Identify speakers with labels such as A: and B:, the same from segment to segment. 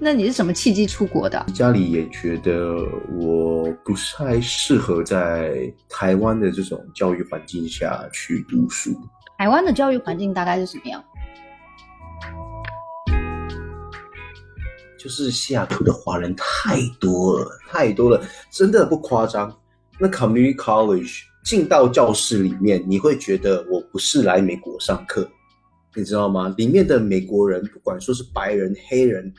A: 那你是什么契机出国的？
B: 家里也觉得我不太适合在台湾的这种教育环境下去读书。
A: 台湾的教育环境大概是什么样？
B: 就是西雅图的华人太多了，太多了，真的不夸张。那 Community College 进到教室里面，你会觉得我不是来美国上课，你知道吗？里面的美国人，不管说是白人、黑人。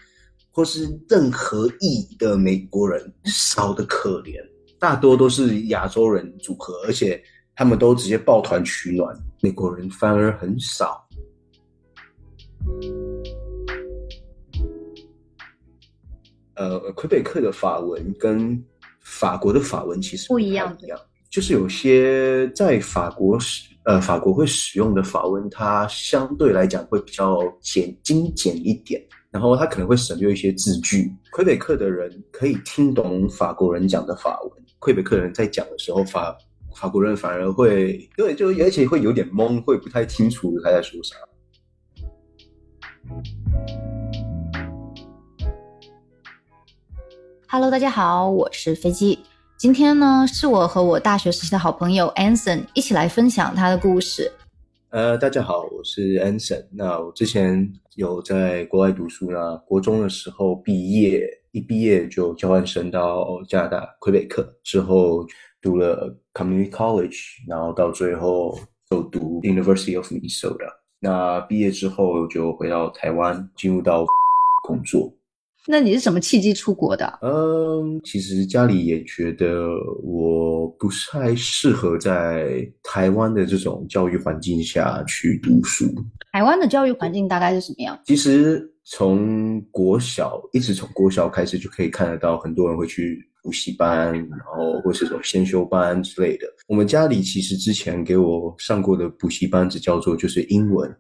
B: 或是任何裔的美国人少的可怜，大多都是亚洲人组合，而且他们都直接抱团取暖，美国人反而很少。呃，魁北克的法文跟法国的法文其实
A: 不一样，
B: 一样，就是有些在法国使呃法国会使用的法文，它相对来讲会比较简精简一点。然后他可能会省略一些字句。魁北克的人可以听懂法国人讲的法文，魁北克人在讲的时候，法法国人反而会对，就而且会有点懵，会不太清楚他在说啥。
A: Hello，大家好，我是飞机。今天呢，是我和我大学时期的好朋友 Anson 一起来分享他的故事。
B: 呃，大家好，我是 Anson。那我之前有在国外读书呢，国中的时候毕业，一毕业就交换生到加拿大魁北克，之后读了 Community College，然后到最后就读 University of Minnesota。那毕业之后就回到台湾，进入到工作。
A: 那你是什么契机出国的？
B: 嗯，其实家里也觉得我不太适合在台湾的这种教育环境下去读书。
A: 台湾的教育环境大概是什么样？
B: 其实从国小一直从国小开始就可以看得到，很多人会去补习班，然后或是这种先修班之类的。我们家里其实之前给我上过的补习班只叫做就是英文。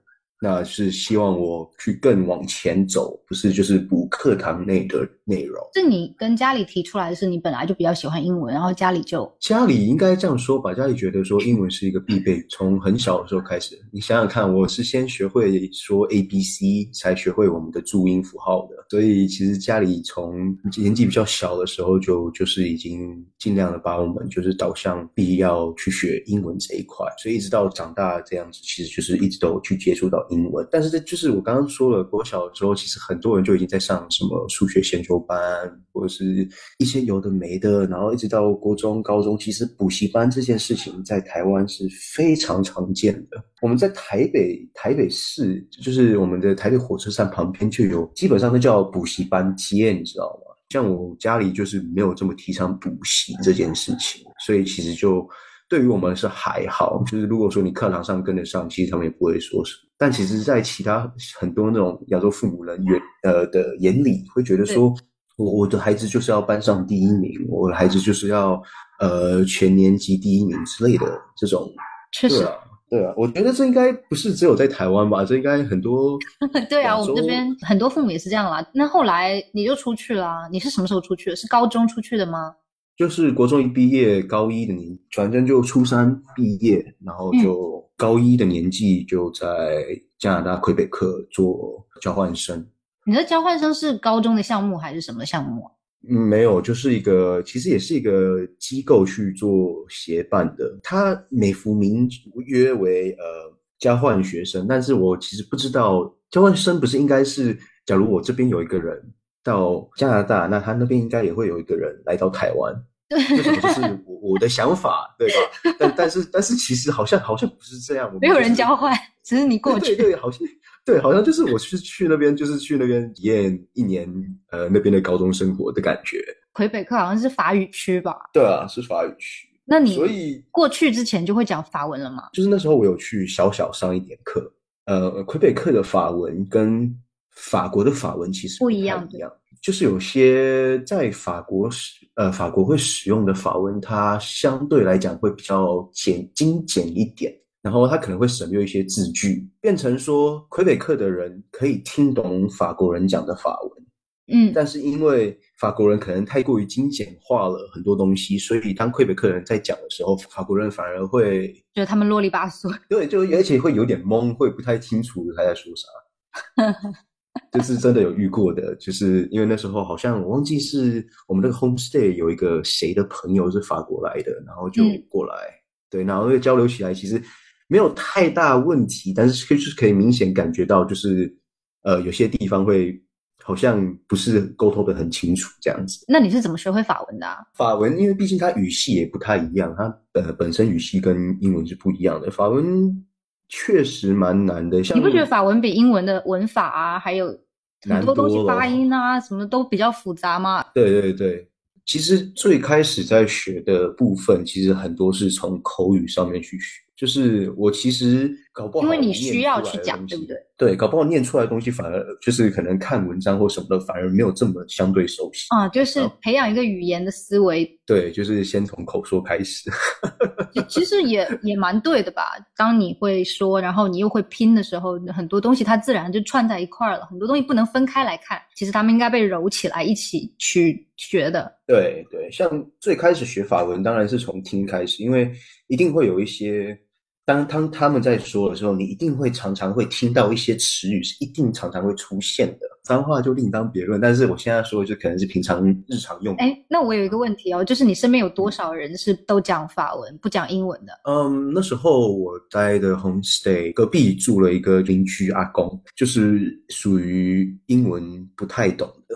B: 那是希望我去更往前走，不是就是补课堂内的内容。
A: 是你跟家里提出来的是，你本来就比较喜欢英文，然后家里就
B: 家里应该这样说吧，家里觉得说英文是一个必备，从很小的时候开始。你想想看，我是先学会说 A B C，才学会我们的注音符号的。所以其实家里从年纪比较小的时候就就是已经尽量的把我们就是导向必要去学英文这一块，所以一直到长大这样子，其实就是一直都去接触到。英文，但是这就是我刚刚说了，国小的时候，其实很多人就已经在上什么数学先修班，或者是一些有的没的，然后一直到国中、高中，其实补习班这件事情在台湾是非常常见的。我们在台北，台北市就是我们的台北火车站旁边就有，基本上都叫补习班街，你知道吗？像我家里就是没有这么提倡补习这件事情，所以其实就。对于我们是还好，就是如果说你课堂上跟得上，其实他们也不会说什么。但其实，在其他很多那种亚洲父母人员呃的眼里，会觉得说，我我的孩子就是要班上第一名，我的孩子就是要呃全年级第一名之类的这种。
A: 确实，
B: 对啊，我觉得这应该不是只有在台湾吧，这应该很多。
A: 对啊，我们这边很多父母也是这样啦。那后来你就出去了，你是什么时候出去的？是高中出去的吗？
B: 就是国中一毕业，高一的年，反正就初三毕业，然后就高一的年纪就在加拿大魁北克做交换生。
A: 你的交换生是高中的项目还是什么项目啊？
B: 嗯，没有，就是一个，其实也是一个机构去做协办的。他美孚名约为呃交换学生，但是我其实不知道交换生不是应该是，假如我这边有一个人到加拿大，那他那边应该也会有一个人来到台湾。
A: 对，
B: 这就是我我的想法，对吧？但但是但是其实好像好像不是这样，
A: 没有人交换，只是你过去。
B: 对对，好像对，好像就是我是去那边，就是去那边体验一年，呃，那边的高中生活的感觉。
A: 魁北克好像是法语区吧？
B: 对啊，是法语区。
A: 那你
B: 所以
A: 过去之前就会讲法文了吗？
B: 就是那时候我有去小小上一点课。呃，魁北克的法文跟法国的法文其实不
A: 一样，
B: 一样。就是有些在法国使呃法国会使用的法文，它相对来讲会比较简精简一点，然后它可能会省略一些字句，变成说魁北克的人可以听懂法国人讲的法文，
A: 嗯，
B: 但是因为法国人可能太过于精简化了很多东西，所以当魁北克人在讲的时候，法国人反而会
A: 觉得他们啰里吧嗦，
B: 对，就而且会有点懵，会不太清楚他在说啥。就是真的有遇过的，就是因为那时候好像我忘记是我们那个 homestay 有一个谁的朋友是法国来的，然后就过来，对，然后交流起来其实没有太大问题，但是就是可以明显感觉到，就是呃有些地方会。好像不是沟通的很清楚这样子。
A: 那你是怎么学会法文的？
B: 法文，因为毕竟它语系也不太一样，它呃本身语系跟英文是不一样的。法文确实蛮难的。
A: 像你不觉得法文比英文的文法啊，还有很多东西发音啊，什么都比较复杂吗？
B: 对对对，其实最开始在学的部分，其实很多是从口语上面去学。就是我其实搞不好，
A: 因为你需要去讲，对不对？
B: 对，搞不好念出来的东西反而就是可能看文章或什么的，反而没有这么相对熟悉
A: 啊。就是培养一个语言的思维，
B: 对，就是先从口说开始。
A: 其实也也蛮对的吧？当你会说，然后你又会拼的时候，很多东西它自然就串在一块儿了。很多东西不能分开来看，其实他们应该被揉起来一起去学的。
B: 对对，像最开始学法文，当然是从听开始，因为一定会有一些。当当他们在说的时候，你一定会常常会听到一些词语是一定常常会出现的。脏话就另当别论，但是我现在说的就可能是平常日常用。
A: 哎，那我有一个问题哦，就是你身边有多少人是都讲法文不讲英文的？
B: 嗯，那时候我待的 homestay 隔壁住了一个邻居阿公，就是属于英文不太懂的。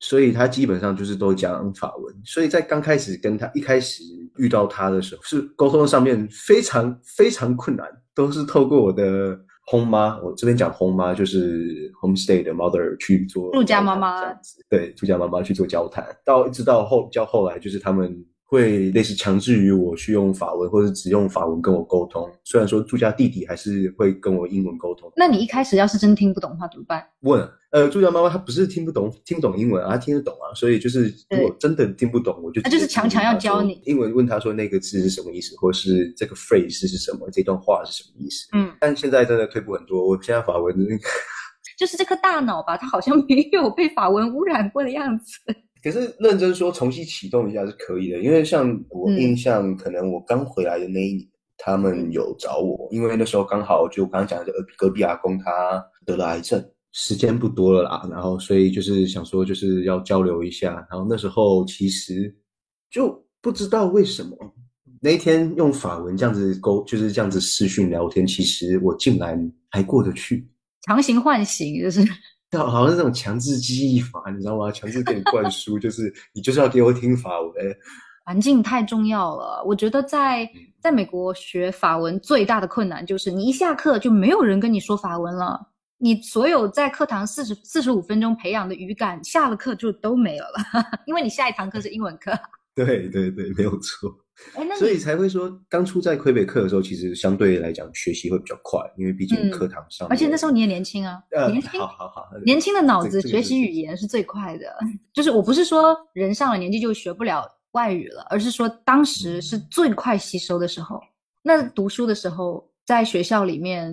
B: 所以他基本上就是都讲法文，所以在刚开始跟他一开始遇到他的时候，是沟通上面非常非常困难，都是透过我的 home 妈，我这边讲 home 妈就是 homestay 的 mother 去做
A: 陆家妈妈
B: 对，陆家妈妈去做交谈，到一直到后叫后来就是他们。会类似强制于我去用法文，或者只用法文跟我沟通。虽然说住家弟弟还是会跟我英文沟通。
A: 那你一开始要是真听不懂的话怎么办？
B: 问，呃，住家妈妈她不是听不懂，听不懂英文啊，她听得懂啊。所以就是如果真的听不懂，我就
A: 那就是强强要教你
B: 英文，问他说那个字是什么意思，或是这个 phrase 是什么，这段话是什么意思？嗯。但现在真的退步很多，我现在法文
A: 就是这颗大脑吧，它好像没有被法文污染过的样子。
B: 可是认真说，重新启动一下是可以的，因为像我印象，可能我刚回来的那一年，他们有找我，因为那时候刚好就我刚刚讲的隔壁阿公他得了癌症，时间不多了啦，然后所以就是想说就是要交流一下，然后那时候其实就不知道为什么那一天用法文这样子沟就是这样子视讯聊天，其实我竟然还过得去，
A: 强行唤醒就是。
B: 好像是这种强制记忆法，你知道吗？强制给你灌输，就是 你就是要给我听法文。
A: 环境太重要了，我觉得在在美国学法文最大的困难就是你一下课就没有人跟你说法文了，你所有在课堂四十四十五分钟培养的语感，下了课就都没有了，因为你下一堂课是英文课。
B: 对对对，没有错。所以才会说，当初在魁北克的时候，其实相对来讲学习会比较快，因为毕竟课堂上。
A: 而且那时候你也年轻啊，年轻，
B: 好好好，
A: 年轻的脑子学习语言是最快的。就是我不是说人上了年纪就学不了外语了，而是说当时是最快吸收的时候。那读书的时候，在学校里面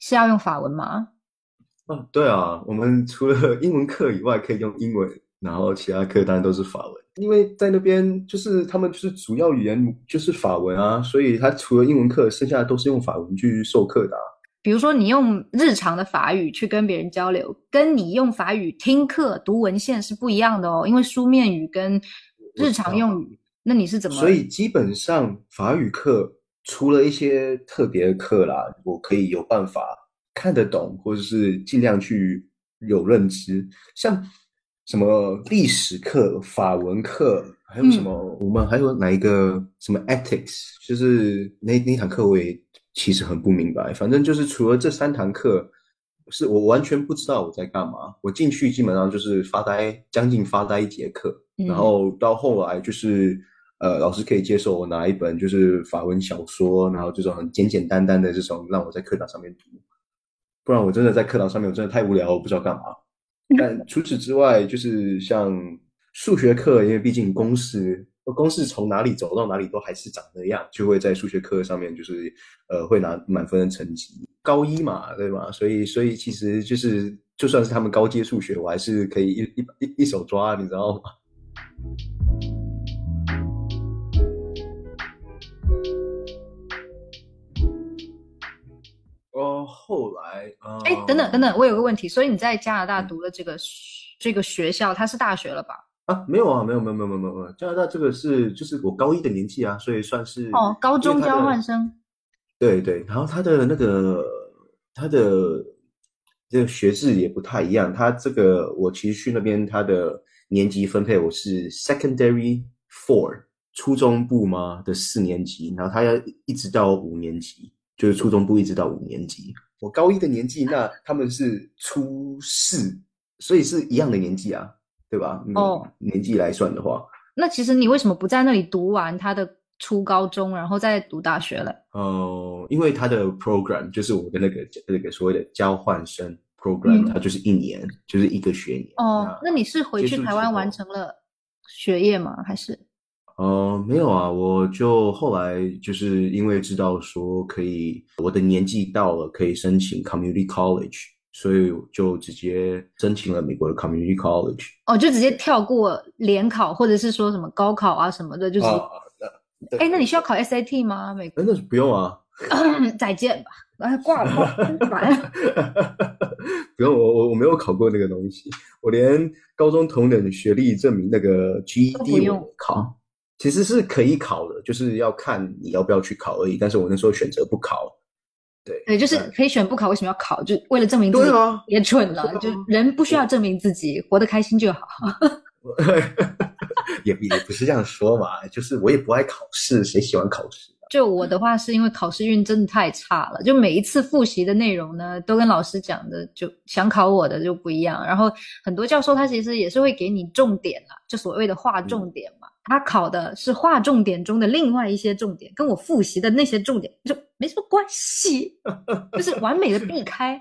A: 是要用法文吗？
B: 哦，对啊，我们除了英文课以外，可以用英文。然后其他课当然都是法文，因为在那边就是他们就是主要语言就是法文啊，所以他除了英文课，剩下的都是用法文去授课的。
A: 比如说你用日常的法语去跟别人交流，跟你用法语听课读文献是不一样的哦，因为书面语跟日常用语，那你是怎么？
B: 所以基本上法语课除了一些特别的课啦，我可以有办法看得懂，或者是尽量去有认知，像。什么历史课、法文课，还有什么？我们还有哪一个什么 ethics？就是那那堂课我也其实很不明白。反正就是除了这三堂课，是我完全不知道我在干嘛。我进去基本上就是发呆，将近发呆一节课。然后到后来就是呃，老师可以接受我拿一本就是法文小说，然后这种很简简单单的这种让我在课堂上面读。不然我真的在课堂上面我真的太无聊，我不知道干嘛。但除此之外，就是像数学课，因为毕竟公式，公式从哪里走到哪里都还是长那样，就会在数学课上面就是呃会拿满分的成绩。高一嘛，对吧？所以所以其实就是就算是他们高阶数学，我还是可以一一一一手抓，你知道吗？后来，
A: 哎，等等等
B: 等
A: 等，我有个问题，所以你在加拿大读的这个这个学校，它是大学了吧？
B: 啊，没有啊，没有没有没有没有没有，加拿大这个是就是我高一的年纪啊，所以算是
A: 哦，高中交换生。
B: 对对，然后他的那个他的这个学制也不太一样，他这个我其实去那边他的年级分配我是 secondary four 初中部嘛的四年级，然后他要一直到五年级，就是初中部一直到五年级。我高一的年纪，那他们是初四，所以是一样的年纪啊，对吧？嗯
A: 哦，
B: 年纪来算的话，
A: 那其实你为什么不在那里读完他的初高中，然后再读大学嘞？
B: 哦，因为他的 program 就是我的那个那个所谓的交换生 program，、
A: 嗯
B: 它就是一年，就是一个学年。
A: 哦，那你是回去台湾完成了学业吗？还是？
B: 呃，没有啊，我就后来就是因为知道说可以，我的年纪到了，可以申请 community college，所以就直接申请了美国的 community college。
A: 哦，就直接跳过联考，或者是说什么高考啊什么的，就是，
B: 啊，
A: 哎，那你需要考 SAT 吗？美国？
B: 哎，那是不用啊，
A: 再见吧，哎，挂了，挂了，真烦。
B: 不用，我我我没有考过那个东西，我连高中同等学历证明那个
A: 都不
B: GED 我
A: 用
B: 没考，其实是可以考的，就是要看你要不要去考而已。但是我那时候选择不考。对
A: 对，就是可以选不考，为什么要考？就为了证明自己
B: 对啊，
A: 别蠢了。
B: 啊
A: 就人不需要证明自己，活得开心就好。
B: 也也不是这样说嘛，就是我也不爱考试，谁喜欢考试啊？
A: 就我的话，是因为考试运真的太差了，就每一次复习的内容呢，都跟老师讲的就想考我的就不一样。然后很多教授他其实也是会给你重点啦，就所谓的划重点嘛。他考的是划重点中的另外一些重点，跟我复习的那些重点就没什么关系，就是完美的避开。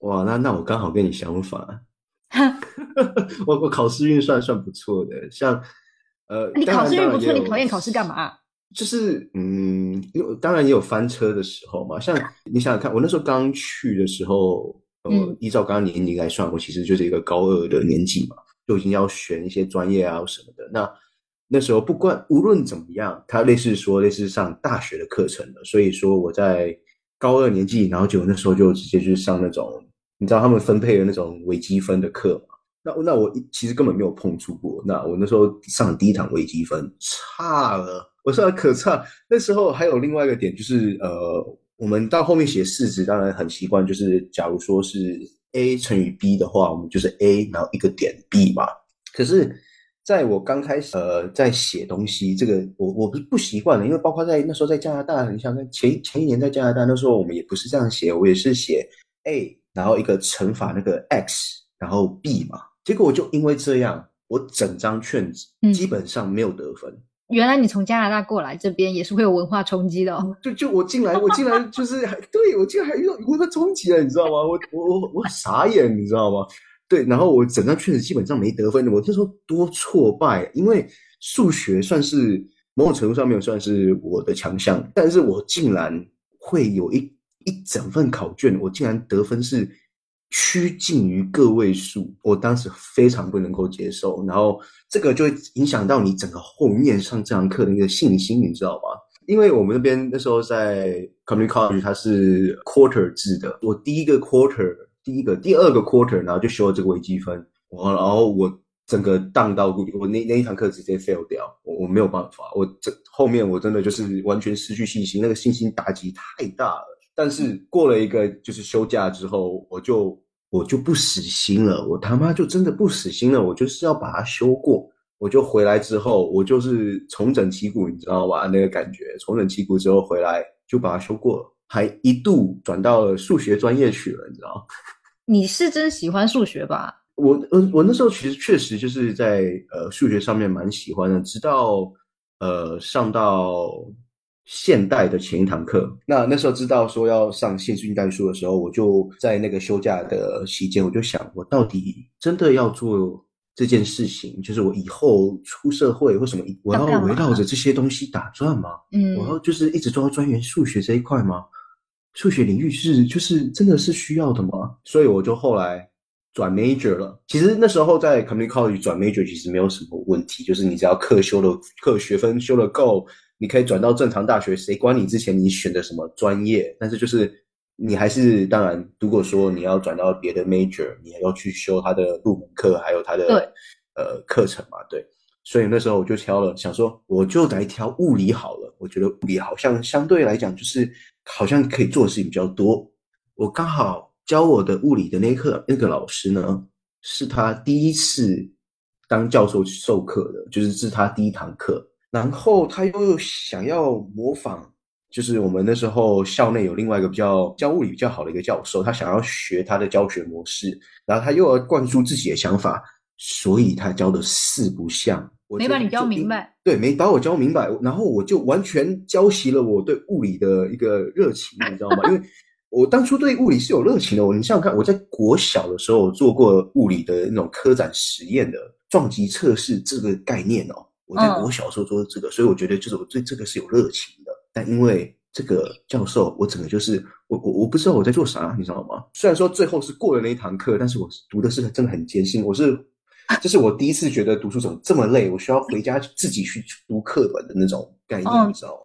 B: 哇，那那我刚好跟你相反，我我考试运算算不错的，像呃，
A: 你考试运不错，你讨厌考试干？嘛？
B: 就是嗯，因为当然也有翻车的时候嘛。像你想想看，我那时候刚去的时候，呃，
A: 嗯
B: 依照刚刚年龄来算，我其实就是一个高二的年纪嘛，就已经要选一些专业啊什么的。那那时候不管无论怎么样，它类似说类似上大学的课程了，所以说我在高二年纪，然后就那时候就直接去上那种，你知道他们分配的那种微积分的课嘛。那那我其实根本没有碰触过。那我那时候上第一堂微积分差了，我上的可差。那时候还有另外一个点就是，呃，我们到后面写式子，当然很习惯，就是假如说是 a 乘以 b 的话，我们就是 a 然后一个点 b 嘛。可是在我刚开始呃在写东西，这个我我不是不习惯的，因为包括在那时候在加拿大，你想在前前一年在加拿大那时候，我们也不是这样写，我也是写 a 然后一个乘法那个 x 然后 b 嘛。结果我就因为这样，我整张卷子
A: 嗯
B: 基本上没有得分。
A: 原来你从加拿大过来这边也是会有文化冲击的哦。
B: 就就我进来，我进来就是还对我竟然还遇到文化冲击了，你知道吗？我我我我傻眼，你知道吗？对，然后我整张卷子基本上没得分，我那时候多挫败，因为数学算是某种程度上面算是我的强项，但是我竟然会有一一整份考卷，我竟然得分是趋近于个位数，我当时非常不能够接受，然后这个就会影响到你整个后面上这堂课的一个信心，你知道吗？因为我们那边那时候在 community college 它是 quarter 制的，我第一个 quarter 第一个第二个 quarter 然后就修了这个微积分，我然后我整个荡到谷底，我那那一堂课直接 fail 掉，我我没有办法，我这后面我真的就是完全失去信心，那个信心打击太大了。但是过了一个就是休假之后，我就我就不死心了，我他妈就真的不死心了，我就是要把它修过。我就回来之后，我就是重整旗鼓，你知道吧？那个感觉，重整旗鼓之后回来就把它修过了，还一度转到了数学专业去了，你知道？
A: 你是真喜欢数学吧？
B: 我呃，我那时候其实确实就是在呃数学上面蛮喜欢的，直到呃上到现代的前一堂课，那那时候知道说要上线性代数的时候，我就在那个休假的期间，我就想，我到底真的要做这件事情，就是我以后出社会或什么，我要围绕着这些东西打转吗？
A: 嗯
B: 我要就是一直都要钻研数学这一块吗？数学领域是就是真的是需要的吗？所以我就后来转 major 了。其实那时候在 community college 转 major 其实没有什么问题，就是你只要课修的课学分修的够，你可以转到正常大学，谁管你之前你选的什么专业？但是就是你还是当然，如果说你要转到别的 major，你还要去修他的入门课，还有他的
A: 对
B: 呃课程嘛，对。所以那时候我就挑了，想说我就来挑物理好了。我觉得物理好像相对来讲就是好像可以做的事情比较多。我刚好教我的物理的那课那个老师呢，是他第一次当教授授课的，就是是他第一堂课。然后他又想要模仿，就是我们那时候校内有另外一个比较教物理比较好的一个教授，他想要学他的教学模式，然后他又要灌输自己的想法，所以他教的四不像。我
A: 没把你教明白，
B: 对，没把我教明白，然后我就完全浇熄了我对物理的一个热情，你知道吗？因为 我当初对物理是有热情的。我你想想看，我在国小的时候做过物理的那种科展实验的撞击测试这个概念哦，我在
A: 嗯
B: 国小的时候做的这个，所以我觉得就是我对这个是有热情的。但因为这个教授，我整个就是我我我不知道我在做啥，你知道吗？虽然说最后是过了那一堂课，但是我读的是真的很艰辛，我是。这是我第一次觉得读书怎么这么累，我需要回家自己去读课本的那种概念，
A: 嗯
B: 你知道吗？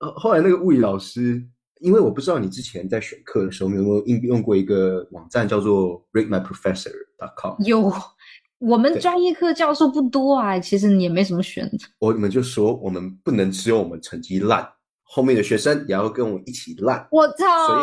B: 呃，后来那个物理老师，因为我不知道你之前在选课的时候有没有应用过一个网站叫做 ratemyprofessor.com，
A: 有我们专业课教授不多啊，其实你也没什么选择。
B: 我们就说我们不能只有我们成绩烂，后面的学生也要跟我一起烂，
A: 我操！
B: 所以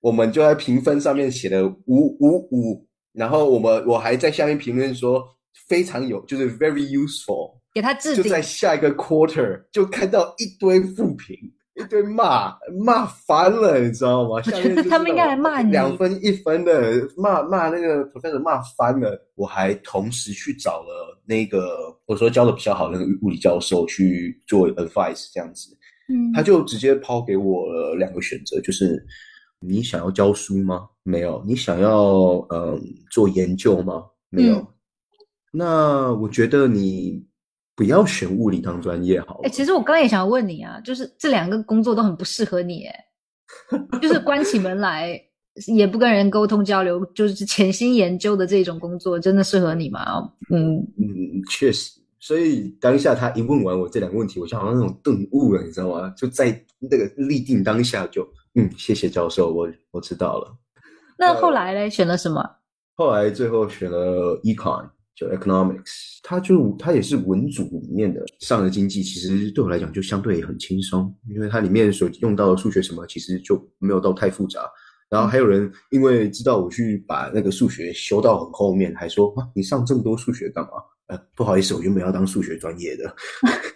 B: 我们就在评分上面写了五五五，然后我们我还在下面评论说非常有，就是 very useful。
A: 给他置顶
B: 就在，下一个 quarter 就看到一堆负评，一堆骂骂烦了，你知道吗？下面就是
A: 他们应该来骂你
B: 两分一分的骂骂那个 professor 骂翻了。我还同时去找了那个我说教的比较好的那个物理教授去做 advice 这样子，
A: 嗯，
B: 他就直接抛给我了两个选择，就是你想要教书吗？没有。你想要嗯做研究吗？没有。
A: 嗯
B: 那我觉得你不要选物理当专业好了。
A: 哎、其实我刚刚也想问你啊，就是这两个工作都很不适合你，哎，就是关起门来也不跟人沟通交流，就是潜心研究的这种工作，真的适合你吗？嗯，
B: 嗯，确实。所以当下他一问完我这两个问题，我就好像那种顿悟了，你知道吗？就在那个立定当下就，嗯，谢谢教授，我我知道了。
A: 那后来嘞，选了什么？
B: 后来最后选了 econ，就 economics，它就它也是文组里面的上了经济，其实对我来讲就相对很轻松，因为它里面所用到的数学什么，其实就没有到太复杂。然后还有人因为知道我去把那个数学修到很后面，还说啊，你上这么多数学干嘛？呃，不好意思，我原本要当数学专业的。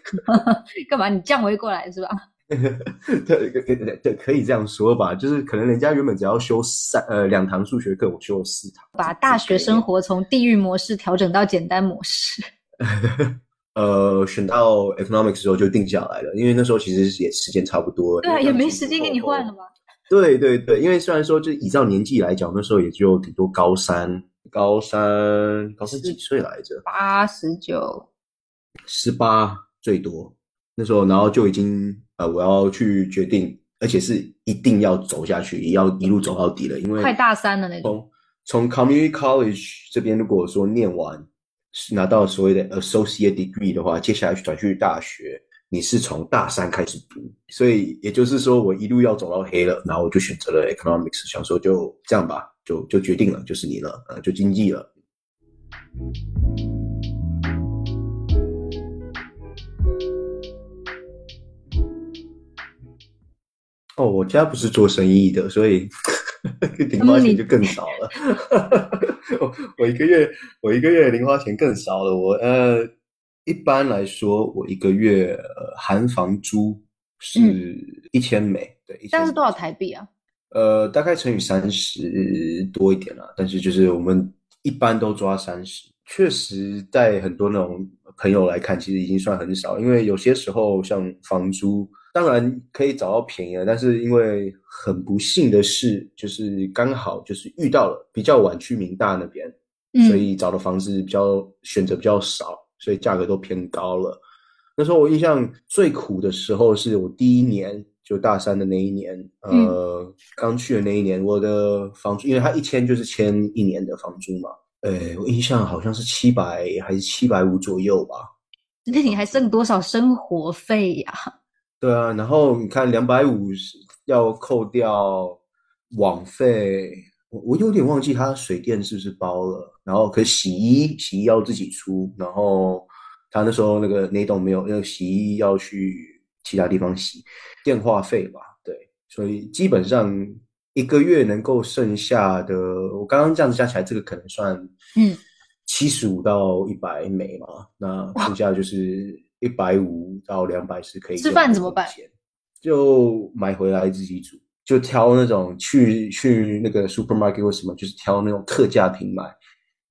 A: 干嘛？你降维过来是吧？
B: 对对对对，可以这样说吧，就是可能人家原本只要修三呃两堂数学课，我修了四堂，
A: 把大学生活从地狱模式调整到简单模式。
B: 呃，选到 economics 之后就定下来了，因为那时候其实也时间差不多了。
A: 对啊，也没时间给你换了
B: 后
A: 吗？
B: 对对对，因为虽然说就依照年纪来讲，那时候也只有顶多高三，高三高三几岁来着？
A: 八十九，
B: 十八最多。那时候，然后就已经呃，我要去决定，而且是一定要走下去，也要一路走到底了，因为
A: 快大三了那种。
B: 从从 community college 这边，如果说念完拿到所谓的 associate degree 的话，接下来去转去大学，你是从大三开始读，所以也就是说我一路要走到黑了，然后我就选择了 economics，想说就这样吧，就就决定了，就是你了，呃，就经济了。哦，我家不是做生意的，所以 零花钱就更少了。我我一个月我一个月零花钱更少了。我呃，一般来说，我一个月呃含房租是一千美，对，1000
A: 但是多少台币啊？
B: 呃，大概乘以三十多一点啦，但是就是我们一般都抓三十，确实在很多那种朋友来看，其实已经算很少，因为有些时候像房租，当然可以找到便宜的，但是因为很不幸的是，就是刚好就是遇到了比较晚去明大那边，所
A: 嗯，
B: 以找的房子比较选择比较少，所以价格都偏高了。那时候我印象最苦的时候是我第一年，就大三的那一年，呃，刚去的那一年，我的房租，因为他一签就是签一年的房租嘛，呃，我印象好像是七百还是七百五左右吧。
A: 那你还剩多少生活费呀？
B: 对啊，然后你看两百五十要扣掉网费，我我有点忘记他水电是不是包了，然后可洗衣洗衣要自己出，然后他那时候那个那栋没有那个洗衣要去其他地方洗，电话费吧，对，所以基本上一个月能够剩下的，我刚刚这样子加起来，这个可能算
A: 嗯。
B: 七十五到一百美嘛，那剩下就是一百五到两百是可以
A: 吃饭怎么办
B: 钱？就买回来自己煮，就挑那种去去那个 supermarket 或什么，就是挑那种特价品买，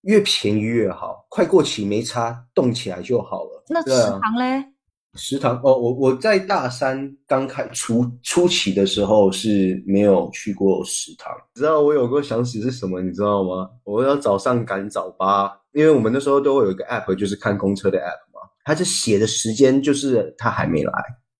B: 越便宜越好，快过期没差，冻起来就好了。
A: 那食堂嘞？
B: 食堂哦，我我在大三刚开初初期的时候是没有去过食堂。你知道我有个想起是什么？你知道吗？我要早上赶早八，因为我们那时候都会有一个 app，就是看公车的 app 嘛。它是写的时间就是他还没来，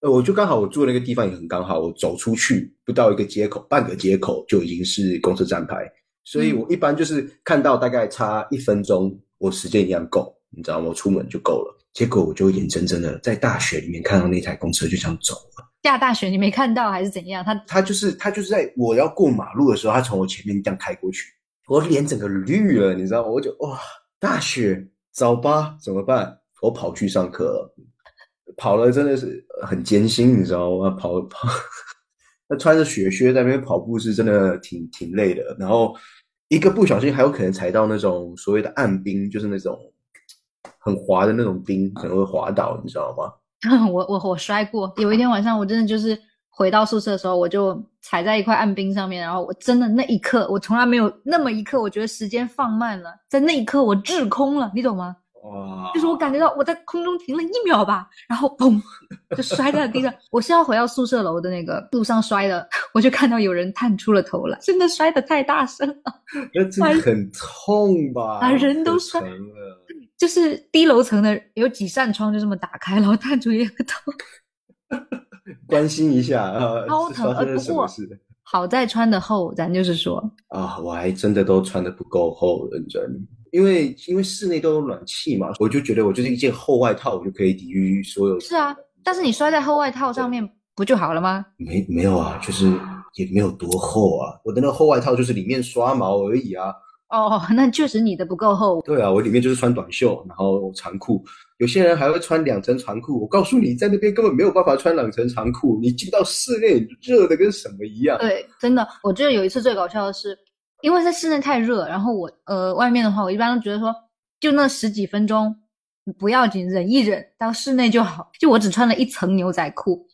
B: 呃，我就刚好我住的那个地方也很刚好，我走出去不到一个街口，半个街口就已经是公车站牌，所以我一般就是看到大概差一分钟，我时间一样够，你知道吗？我出门就够了。结果我就眼睁睁的在大雪里面看到那台公车就这样走了。
A: 下大雪你没看到还是怎样？他
B: 他就是他就是在我要过马路的时候，他从我前面这样开过去，我脸整个绿了，你知道吗？我就哇，大雪早吧怎么办？我跑去上课了，跑了真的是很艰辛，你知道吗？跑 跑，那穿着雪靴在那边跑步是真的挺挺累的。然后一个不小心还有可能踩到那种所谓的暗冰，就是那种很滑的那种冰，可能会滑倒，你知道吗？
A: 我我我摔过，有一天晚上我真的就是回到宿舍的时候，我就踩在一块暗冰上面，然后我真的那一刻，我从来没有那么一刻，我觉得时间放慢了，在那一刻我滞空了，你懂吗？
B: 哇，
A: 就是我感觉到我在空中停了一秒吧，然后砰就摔在了地上。我是要回到宿舍楼的那个路上摔的，我就看到有人探出了头来，真的摔得太大声了，
B: 那真的很痛吧？
A: 把人都摔
B: 疼了。
A: 就是低楼层的有几扇窗就这么打开，然后探出一个头。
B: 关心一下啊，
A: 超疼不过好在穿的厚，咱就是说，
B: 啊？我还真的都穿的不够厚，认真。因为因为室内都有暖气嘛，我就觉得我就是一件厚外套，我就可以抵御所有。
A: 是啊，但是你摔在厚外套上面不就好了吗？
B: 没没有啊，就是也没有多厚啊。我的那个厚外套就是里面刷毛而已啊。
A: 哦，那确实你的不够厚。
B: 对啊，我里面就是穿短袖，然后长裤。有些人还会穿两层长裤。我告诉你，在那边根本没有办法穿两层长裤，你进到室内热的跟什么一样。
A: 对，真的，我记得有一次最搞笑的是，因为在室内太热，然后我呃外面的话，我一般都觉得说，就那十几分钟不要紧，忍一忍，到室内就好。就我只穿了一层牛仔裤，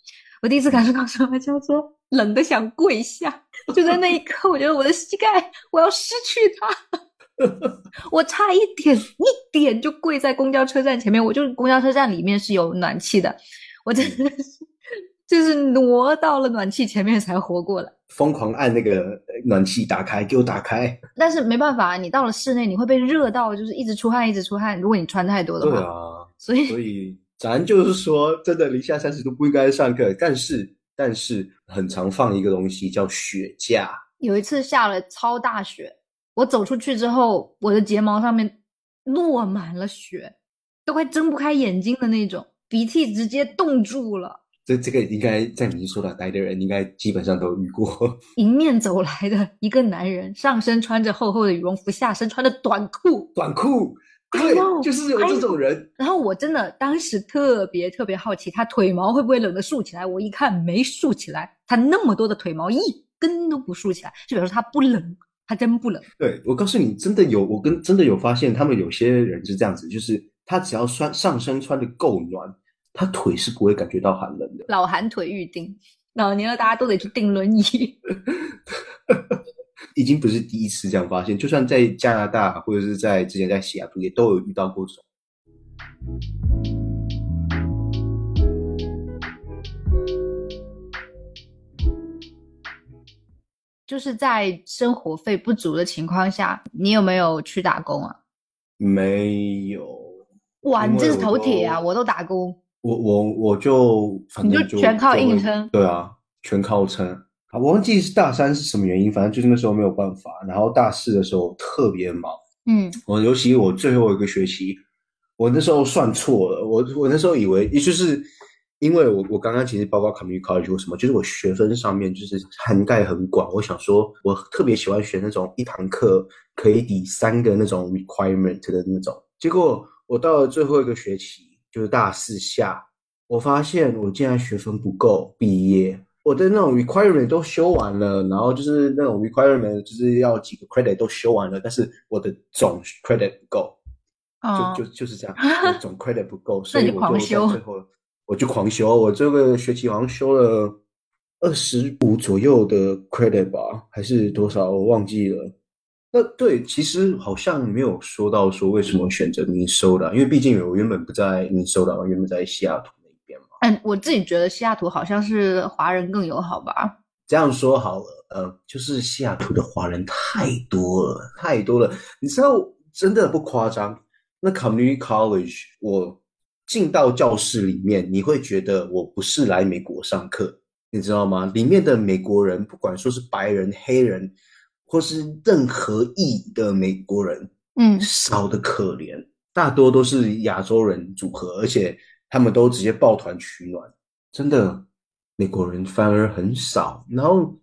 A: 我第一次感受到什么叫做冷的想跪下。就在那一刻，我觉得我的膝盖我要失去它。我差一点一点就跪在公交车站前面，我就是公交车站里面是有暖气的，我真的是就是挪到了暖气前面才活过来。
B: 疯狂按那个暖气打开，给我打开。
A: 但是没办法，你到了室内你会被热到，就是一直出汗，一直出汗。如果你穿太多的话，
B: 对啊，
A: 所以
B: 所以咱就是说，真的零下三十度不应该上课，但是但是很常放一个东西叫雪架。
A: 有一次下了超大雪，我走出去之后，我的睫毛上面落满了雪，都快睁不开眼睛的那种，鼻涕直接冻住了。
B: 这这个应该在你说的待的人，应该基本上都遇过。
A: 迎面走来的一个男人，上身穿着厚厚的羽绒服，下身穿着短裤，
B: 短裤，对就是有这种人。
A: 然后我真的当时特别特别好奇，他腿毛会不会冷得竖起来？我一看没竖起来，他那么多的腿毛一根都不竖起来，就表示他不冷，他真不冷。
B: 对我告诉你，真的有，我跟真的有发现，他们有些人是这样子，就是他只要穿上身穿的够暖，他腿是不会感觉到寒冷的。
A: 老寒腿预定，老年了大家都得去订轮椅。
B: 已经不是第一次这样发现，就算在加拿大或者是在之前在西雅图，也都有遇到过这种。
A: 就是在生活费不足的情况下，你有没有去打工啊？
B: 没有，
A: 哇，你这是头铁啊！我都打工，
B: 我我我就反
A: 你
B: 正就
A: 就全靠硬撑
B: 对啊，全靠撑。啊，我忘记是大三是什么原因，反正就是那时候没有办法。然后大四的时候特别忙，
A: 嗯，
B: 我尤其我最后一个学期，我那时候算错了，我我那时候以为也就是因为我我刚刚其实包括 community college 或什么，就是我学分上面就是涵盖很广。我想说，我特别喜欢学那种一堂课可以抵三个那种 requirement 的那种。结果我到了最后一个学期，就是大四下，我发现我竟然学分不够毕业。我的那种 requirement 都修完了，然后就是那种 requirement 就是要几个 credit 都修完了，但是我的总 credit 不够，就就就是这样，总 credit 不够，所以我就在最后我就狂修，我这个学期好像修了二十五左右的 credit 吧，还是多少我忘记了。那对，其实好像没有说到说为什么选择民收的，因为毕竟我原本不在民收的，我原本在西雅图那边嘛。
A: 嗯，我自己觉得西雅图好像是华人更友好吧。
B: 这样说好了，呃，就是西雅图的华人太多了，太多了。你知道，真的不夸张。那 Community College，我进到教室里面，你会觉得我不是来美国上课，你知道吗？里面的美国人，不管说是白人、黑人，或是任何裔的美国人，
A: 嗯，
B: 少的可怜，大多都是亚洲人组合，而且。他们都直接抱团取暖，真的，美国人反而很少。然后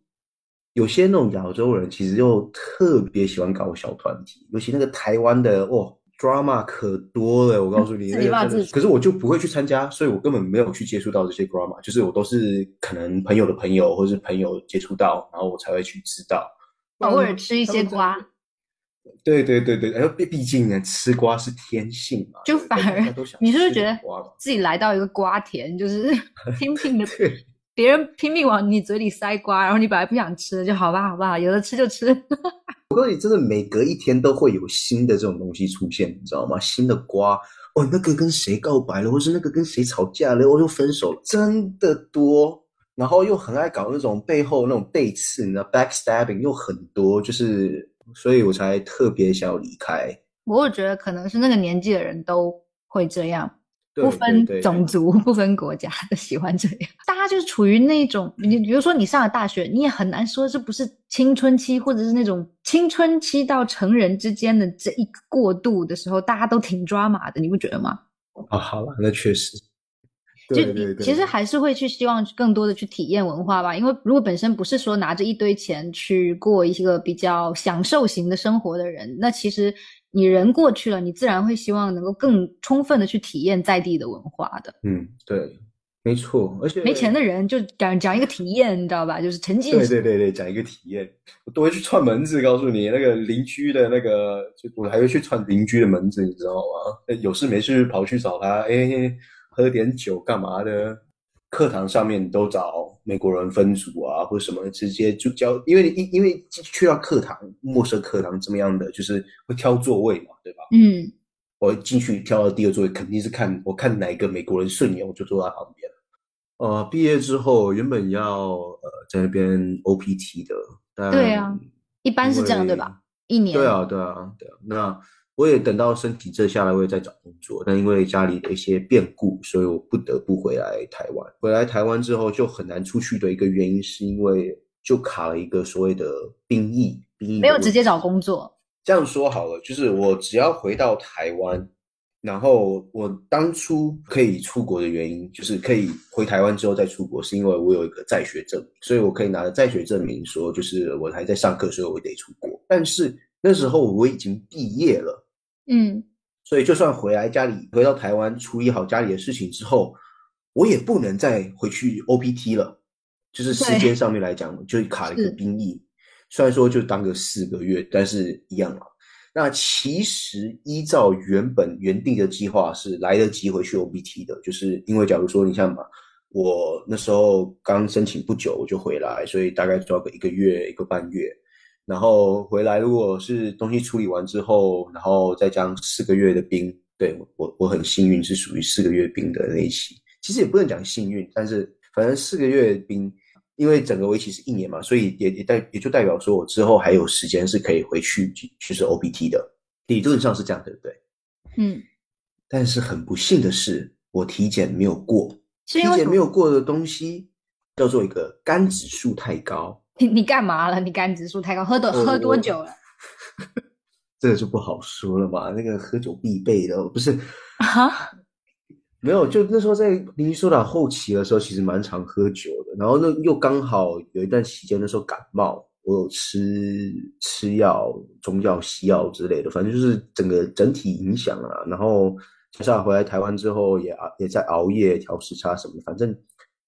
B: 有些那种亚洲人，其实又特别喜欢搞小团体，尤其那个台湾的，哦，drama 可多了。我告诉你，那个可是我就不会去参加，所以我根本没有去接触到这些 drama。就是我都是可能朋友的朋友，或是朋友接触到，然后我才会去知道。
A: 偶尔吃一些瓜。
B: 对对对对，然后毕毕竟呢，吃瓜是天性嘛，
A: 就反而你是不是觉得自己来到一个瓜田，就是 拼命的，别人拼命往你嘴里塞瓜，然后你本来不想吃，就好吧好吧，有的吃就吃。
B: 我告诉你，真的每隔一天都会有新的这种东西出现，你知道吗？新的瓜哦，那个跟谁告白了，或是那个跟谁吵架了，我又分手了，真的多。然后又很爱搞那种背后那种背刺，你知道，backstabbing 又很多，就是。所以我才特别想要离开。
A: 我觉得可能是那个年纪的人都会这样，不分种族、不分国家的喜欢这样。大家就是处于那种，你比如说你上了大学，你也很难说这不是青春期，或者是那种青春期到成人之间的这一个过渡的时候，大家都挺抓马的，你不觉得吗？
B: 啊，好了，那确实。
A: 就你其实还是会去希望更多的去体验文化吧，因为如果本身不是说拿着一堆钱去过一个比较享受型的生活的人，那其实你人过去了，你自然会希望能够更充分的去体验在地的文化的。
B: 嗯，对，没错，而且
A: 没钱的人就讲讲一个体验，你知道吧？就是沉浸。
B: 对对对对，讲一个体验，我都会去串门子，告诉你那个邻居的那个，就我还会去串邻居的门子，你知道吗？有事没事跑去找他，哎。喝点酒干嘛的？课堂上面都找美国人分组啊，或者什么，直接就教。因为因因为去到课堂，陌生课堂怎么样的，就是会挑座位嘛，对吧？
A: 嗯，
B: 我进去挑到第二座位，肯定是看我看哪一个美国人顺眼，我就坐在旁边。呃，毕业之后原本要呃在那边 OPT 的，
A: 对啊，一般是这样对吧？一年。
B: 对啊，对啊，对啊，那。我也等到身体这下来，我也在找工作，但因为家里的一些变故，所以我不得不回来台湾。回来台湾之后就很难出去的一个原因，是因为就卡了一个所谓的兵役，兵役
A: 没有直接找工作。
B: 这样说好了，就是我只要回到台湾，然后我当初可以出国的原因，就是可以回台湾之后再出国，是因为我有一个在学证，所以我可以拿着在学证明说，就是我还在上课，所以我得出国。但是那时候我已经毕业了。
A: 嗯，
B: 所以就算回来家里，回到台湾处理好家里的事情之后，我也不能再回去 OPT 了。就是时间上面来讲，就卡了一个兵役。虽然说就当个四个月，但是一样啊。那其实依照原本原定的计划是来得及回去 OPT 的，就是因为假如说你像嘛，我那时候刚申请不久我就回来，所以大概要个一个月一个半月。然后回来，如果是东西处理完之后，然后再将四个月的兵，对我我很幸运是属于四个月兵的那一期。其实也不能讲幸运，但是反正四个月兵，因为整个为期是一年嘛，所以也也代也就代表说我之后还有时间是可以回去去去是 OPT 的，理论上是这样，对不对？
A: 嗯。
B: 但是很不幸的是，我体检没有过，
A: 体
B: 检没有过的东西叫做一个肝指数太高。
A: 你你干嘛了？你肝指数太高，喝多喝多久了？
B: 这个就不好说了嘛。那个喝酒必备的不是
A: 啊？
B: 没有，就那时候在明尼苏达后期的时候，其实蛮常喝酒的。然后那又刚好有一段期间，那时候感冒，我有吃吃药、中药、西药之类的，反正就是整个整体影响啊。然后加上回来台湾之后，也也在熬夜、调时差什么的，反正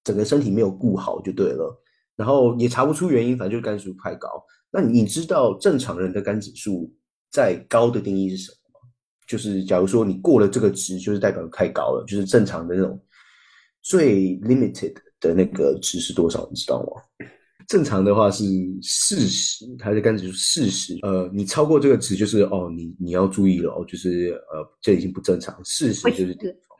B: 整个身体没有顾好就对了。然后也查不出原因，反正就是肝指数太高。那你知道正常人的肝指数在高的定义是什么？就是假如说你过了这个值，就是代表太高了，就是正常的那种最 limited 的那个值是多少？你知道吗？正常的话是四十，它的肝指数四十。呃，你超过这个值，就是哦，你你要注意了哦，就是呃，这已经不正常。四十就是顶峰。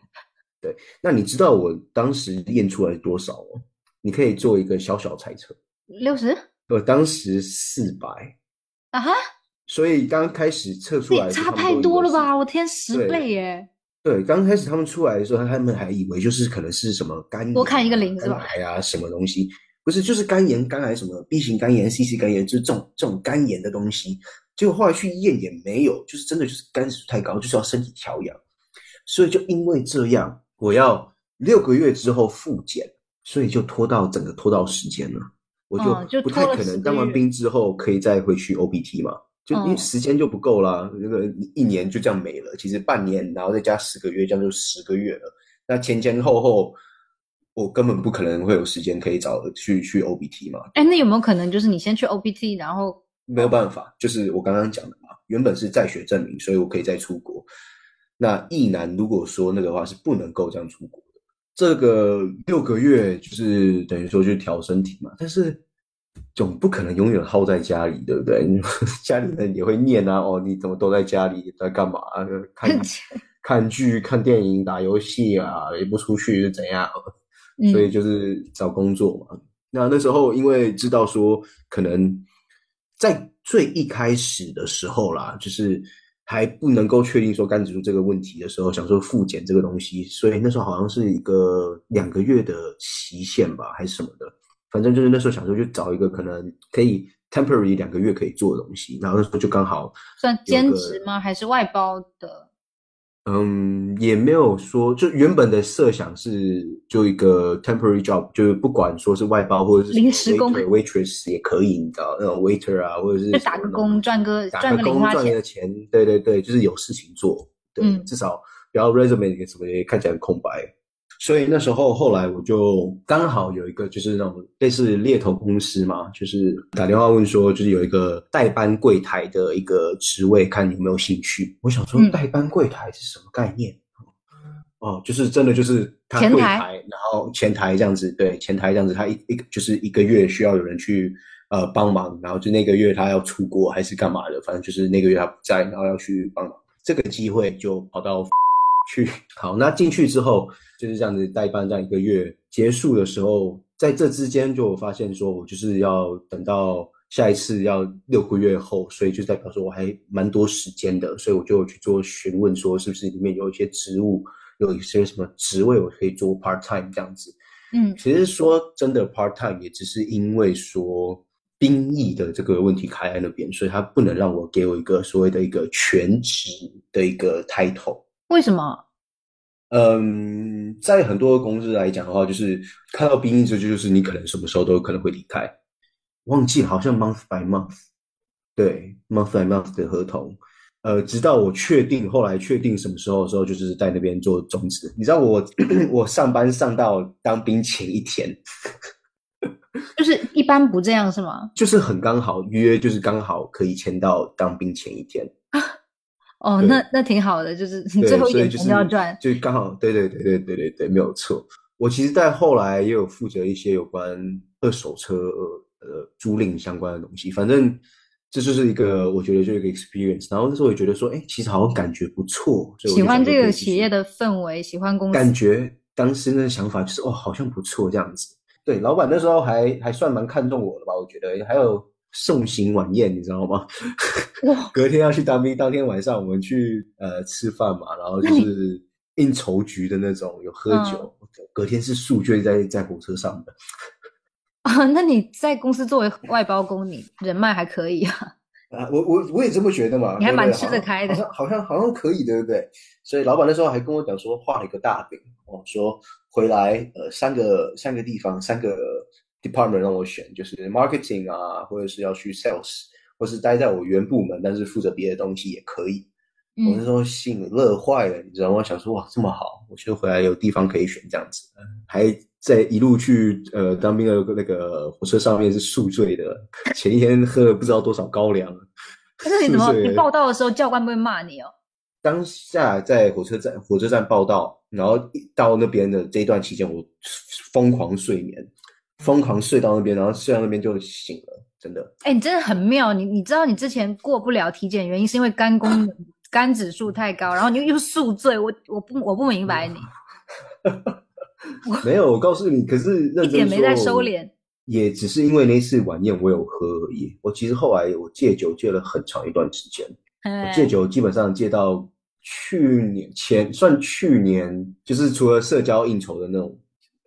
B: 对，那你知道我当时验出来多少吗？你可以做一个小小猜测。
A: 六十？
B: 我当时四百。
A: 啊哈？
B: 所以刚开始测出来
A: 差太多了吧？我天，十倍耶！
B: 对，刚开始他们出来的时候，他们还以为就是可能是什么肝
A: 多看一个零是吧？
B: 癌啊，什么东西？不是，就是肝炎、肝癌什么 B 型肝炎、C 型肝炎，就是这种这种肝炎的东西。结果后来去验也没有，就是真的就是肝指数太高，就是要身体调养。所以就因为这样，我要六个月之后复检，所以就拖到整个拖到时间了。我就不太可能当完兵之后可以再回去 O B T 嘛。就因为时间就不够啦，那个一年就这样没了。其实半年，然后再加十个月，这样就十个月了。那前前后后，我根本不可能会有时间可以找去去 O B T 嘛。
A: 哎，那有没有可能就是你先去 O B T，然后
B: 没有办法，就是我刚刚讲的嘛，原本是在学证明，所以我可以再出国。那意男如果说那个话是不能够这样出国的，这个六个月就是等于说去调身体嘛，但是。总不可能永远耗在家里，对不对？家里人也会念啊，哦，你怎么都在家里在干嘛？看 看剧、看电影、打游戏啊，也不出去是怎样？所以就是找工作嘛。那那时候因为知道说，可能在最一开始的时候啦，就是还不能够确定说肝指数这个问题的时候，想说复检这个东西，所以那时候好像是一个两个月的期限吧，还是什么的。反正就是那时候想说，就找一个可能可以 temporary 两个月可以做的东西，然后那时候就刚好
A: 算兼职吗？还是外包的？
B: 嗯，也没有说，就原本的设想是就一个 temporary job，就是不管说是外包或者是
A: 临时工
B: ，waitress 也可以，你知道那种 waiter 啊，或者是
A: 就打个工赚个
B: 赚
A: 个零花钱，
B: 钱，对对对，就是有事情做，对，至少不要 resume 什么看起来空白。所以那时候后来我就刚好有一个就是那种类似猎头公司嘛，就是打电话问说，就是有一个代班柜台的一个职位，看有没有兴趣。我想说代班柜台是什么概念？哦，就是真的就是他柜台，然后前台这样子，对，前台这样子，他一一个就是一个月需要有人去呃帮忙，然后就那个月他要出国还是干嘛的，反正就是那个月他不在，然后要去帮忙。这个机会就跑到。去好，那进去之后就是这样子代办，这样一个月结束的时候，在这之间就发现说，我就是要等到下一次要六个月后，所以就代表说我还蛮多时间的，所以我就去做询问，说是不是里面有一些职务，有一些什么职位我可以做 part time 这样子。
A: 嗯，
B: 其实说真的 part time 也只是因为说兵役的这个问题卡在那边，所以他不能让我给我一个所谓的一个全职的一个 title。
A: 为什么？
B: 嗯，在很多公司来讲的话，就是看到兵役这就就是你可能什么时候都有可能会离开。忘记好像 month by month，对 month by month 的合同。呃，直到我确定，后来确定什么时候的时候，就是在那边做终止。你知道我 我上班上到当兵前一天，
A: 就是一般不这样是吗？
B: 就是很刚好约，就是刚好可以签到当兵前一天。
A: 哦，那那挺好的，就是你最后一点钱要赚，
B: 就刚好，对对对对对对对，没有错。我其实，在后来也有负责一些有关二手车呃租赁相关的东西，反正这就是一个我觉得就一个 experience。然后那时候也觉得说，哎，其实好像感觉不错，
A: 喜欢这个企业的氛围，喜欢公司，
B: 感觉当时那想法就是哦，好像不错这样子。对，老板那时候还还算蛮看重我的吧，我觉得还有。送行晚宴，你知道吗？隔天要去当兵，当天晚上我们去呃吃饭嘛，然后就是应酬局的那种，有喝酒。隔天是宿醉在在火车上的。
A: 啊，那你在公司作为外包工，你人脉还可以啊？
B: 啊，我我我也这么觉得嘛。
A: 你还蛮吃得开的
B: 好像好像好像可以，对不对？所以老板那时候还跟我讲说，画了一个大饼哦，说回来呃三个三个地方三个 department 让我选，就是 marketing 啊，或者是要去 sales，或是待在我原部门，但是负责别的东西也可以。我那
A: 嗯
B: 时候心乐坏了，你知道吗？我想说哇，这么好，我就回来有地方可以选这样子，还在一路去呃当兵的那个火车上面是宿醉的，前一天喝了不知道多少高粱。
A: 可是你怎么你报道的时候教官不会骂你哦？
B: 当下在火车站火车站报道，然后一到那边的这一段期间，我疯狂睡眠，疯狂睡到那边，然后睡到那边就醒了，真的。
A: 哎、你真的很妙。你你知道你之前过不了体检，原因是因为肝功能、肝指数太高，然后你又又宿醉。我我不我不明白你，
B: 没有，我告诉你，可是认真
A: 一点没在收敛。
B: 也只是因为那次晚宴我有喝而已。我其实后来我戒酒戒了很长一段时间，我
A: 哎
B: 戒酒基本上戒到去年前算去年，就是除了社交应酬的那种，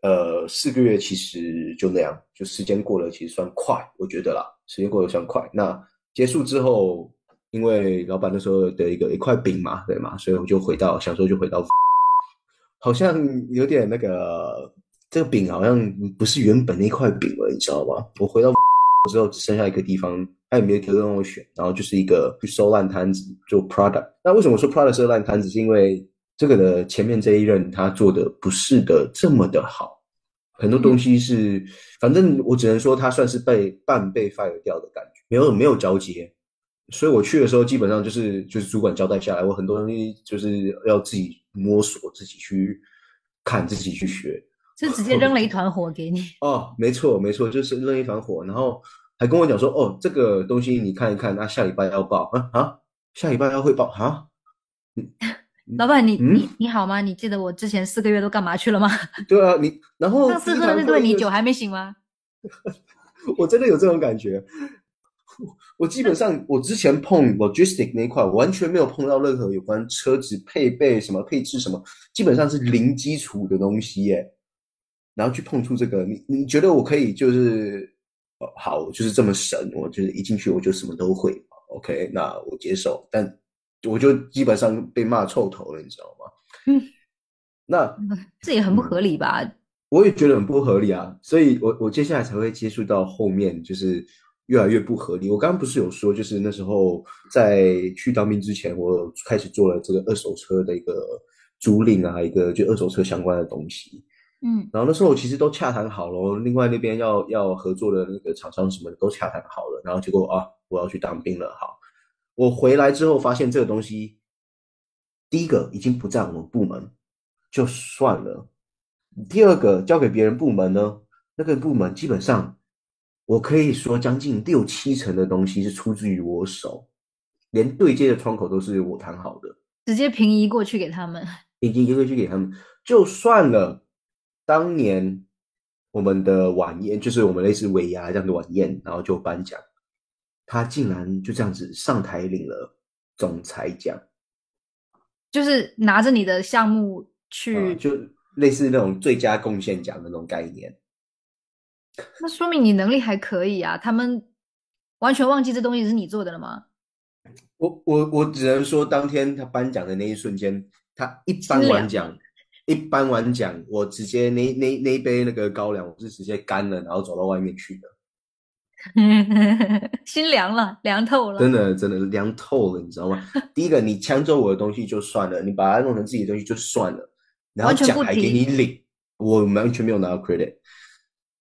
B: 呃，四个月其实就那样，就时间过了其实算快，我觉得啦，时间过得算快。那结束之后，因为老板那时候的一个一块饼嘛，对嘛，所以我就回到小时候就回到，好像有点那个这个饼好像不是原本那块饼了，你知道吗？我回到之后只剩下一个地方，他也没有得让我选，然后就是一个去收烂摊子做 product。那为什么说 product 收烂摊子？是因为这个的前面这一任他做的不是的这么的好，很多东西是，反正我只能说他算是被半被 fire 掉的感觉，没有没有交接。所以我去的时候，基本上就是就是主管交代下来，我很多东西就是要自己摸索，自己去看，自己去学。
A: 就直接 扔了一团火给你。
B: 哦，没错没错，就是扔一团火，然后还跟我讲说，哦，这个东西你看一看，那、下礼拜要报啊啊，下礼拜要汇报啊，
A: 老板，你
B: 嗯
A: 你你好吗？你记得我之前四个月都干嘛去了吗？
B: 对啊，你然后
A: 上次喝的那顿你酒还没醒吗？
B: 我真的有这种感觉。我基本上，我之前碰 logistic 那一块，完全没有碰到任何有关车子配备什么配置什么，基本上是零基础的东西耶。然后去碰触这个，你你觉得我可以就是，哦，好，我就是这么神，我就是一进去我就什么都会，OK，那我接受，但我就基本上被骂臭头了，你知道吗？
A: 嗯，
B: 那
A: 这也很不合理吧？
B: 我也觉得很不合理啊，所以我我接下来才会接触到后面就是越来越不合理。我刚刚不是有说，就是那时候在去当兵之前，我开始做了这个二手车的一个租赁啊，一个就二手车相关的东西。
A: 嗯
B: 然后那时候我其实都洽谈好了，另外那边要要合作的那个厂商什么的都洽谈好了，然后结果啊，我要去当兵了。好，我回来之后发现这个东西，第一个已经不在我们部门，就算了。第二个交给别人部门呢，那个部门基本上，我可以说将近六七成的东西是出自于我手，连对接的窗口都是我谈好的。
A: 直接平移过去给他们。
B: 已经移过去给他们，就算了。当年我们的晚宴，就是我们类似尾牙这样的晚宴，然后就颁奖，他竟然就这样子上台领了总裁奖，
A: 就是拿着你的项目去，
B: 啊，就类似那种最佳贡献奖的那种概念。
A: 那说明你能力还可以啊。他们完全忘记这东西是你做的了吗？
B: 我我我只能说，当天他颁奖的那一瞬间，他一颁完奖，一颁完奖，我直接那那那一杯那个高粱，我是直接干了，然后走到外面去的。
A: 心凉了，凉透了。
B: 真的真的凉透了，你知道吗？第一个，你抢走我的东西就算了，你把它弄成自己的东西就算了，然后奖还给你领，我完全没有拿到 credit，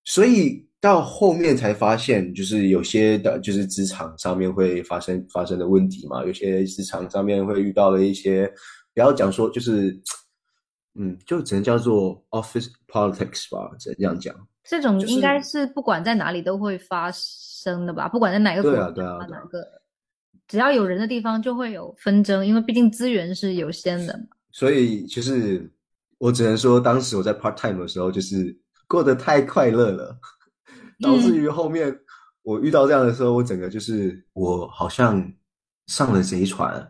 B: 所以到后面才发现，就是有些的，就是职场上面会发生发生的问题嘛，有些职场上面会遇到的一些，不要讲说就是，嗯，就只能叫做 office politics 吧，只能这样讲。
A: 这种应该是不管在哪里都会发生的吧？不管在哪个国
B: 对
A: 家、
B: 啊对啊对啊
A: 哪个，只要有人的地方就会有纷争，因为毕竟资源是有限的嘛。
B: 所以就是我只能说，当时我在 part time 的时候，就是过得太快乐了，导致于后面我遇到这样的时候，我整个就是我好像上了贼船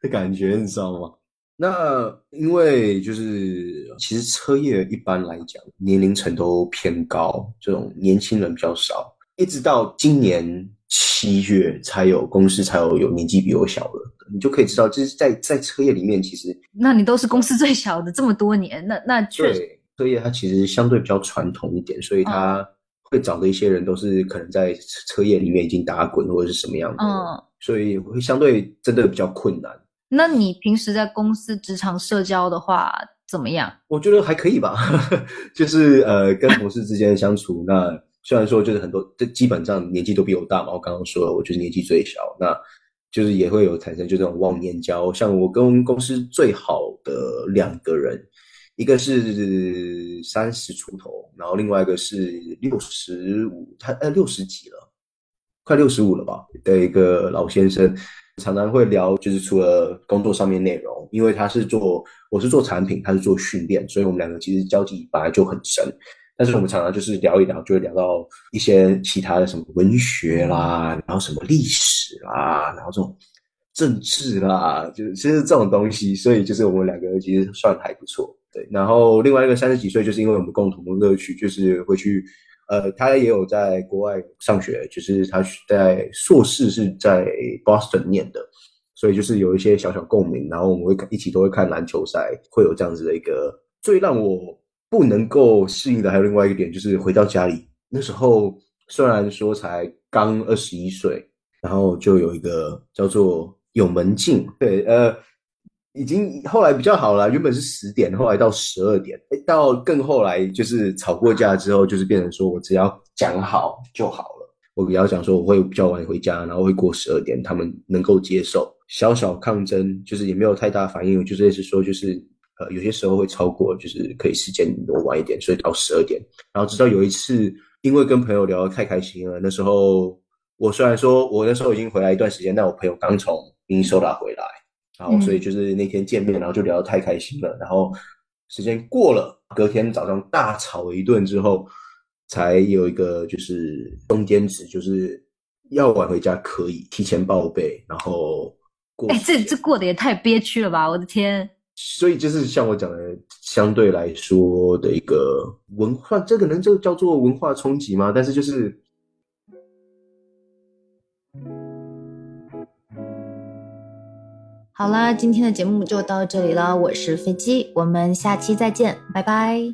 B: 的感觉，你知道吗？那因为就是其实车业一般来讲年龄层都偏高，这种年轻人比较少。一直到今年七月才有公司才有有年纪比我小的，你就可以知道，就是在在车业里面，其实
A: 那你都是公司最小的这么多年，那那确实
B: 对车业它其实相对比较传统一点，所以它会找的一些人都是可能在车业里面已经打滚或者是什么样的，
A: 嗯。
B: 所以会相对真的比较困难。
A: 那你平时在公司职场社交的话怎么样？
B: 我觉得还可以吧，就是呃跟同事之间相处，那虽然说就是很多，这基本上年纪都比我大嘛，我刚刚说了，我就是年纪最小，那就是也会有产生就这种忘年交。像我跟公司最好的两个人，一个是三十出头，然后另外一个是六十五，他呃六十几了。快六十五了吧的一个老先生，常常会聊，就是除了工作上面内容，因为他是做，我是做产品，他是做训练，所以我们两个其实交集本来就很深。但是我们常常就是聊一聊，就会聊到一些其他的什么文学啦，然后什么历史啦，然后这种政治啦，就是其实这种东西，所以就是我们两个其实算还不错。对，然后另外一个三十几岁，就是因为我们共同的乐趣，就是会去。呃，他也有在国外上学，就是他在硕士是在 Boston 念的，所以就是有一些小小共鸣。然后我们会一起都会看篮球赛，会有这样子的一个。最让我不能够适应的还有另外一个点，就是回到家里那时候，虽然说才刚二十一岁，然后就有一个叫做有门禁，对，呃。已经后来比较好了，原本是十点，后来到十二点，到更后来就是吵过架之后，就是变成说我只要讲好就好了。我比较讲说我会比较晚回家，然后会过十二点，他们能够接受。小小抗争就是也没有太大反应，就是是说就是呃有些时候会超过，就是可以时间挪晚一点，所以到十二点。然后直到有一次，因为跟朋友聊得太开心了，那时候我虽然说我那时候已经回来一段时间，但我朋友刚从明尼苏达回来。然后，所以就是那天见面，然后就聊得太开心了。然后时间过了，隔天早上大吵一顿之后，才有一个就是中间值，就是要晚回家可以提前报备，然后过。
A: 哎，这这过得也太憋屈了吧！我的天。
B: 所以就是像我讲的，相对来说的一个文化，这可能就叫做文化冲击吗？但是就是。
A: 好啦，今天的节目就到这里了。我是飞机，我们下期再见，拜拜。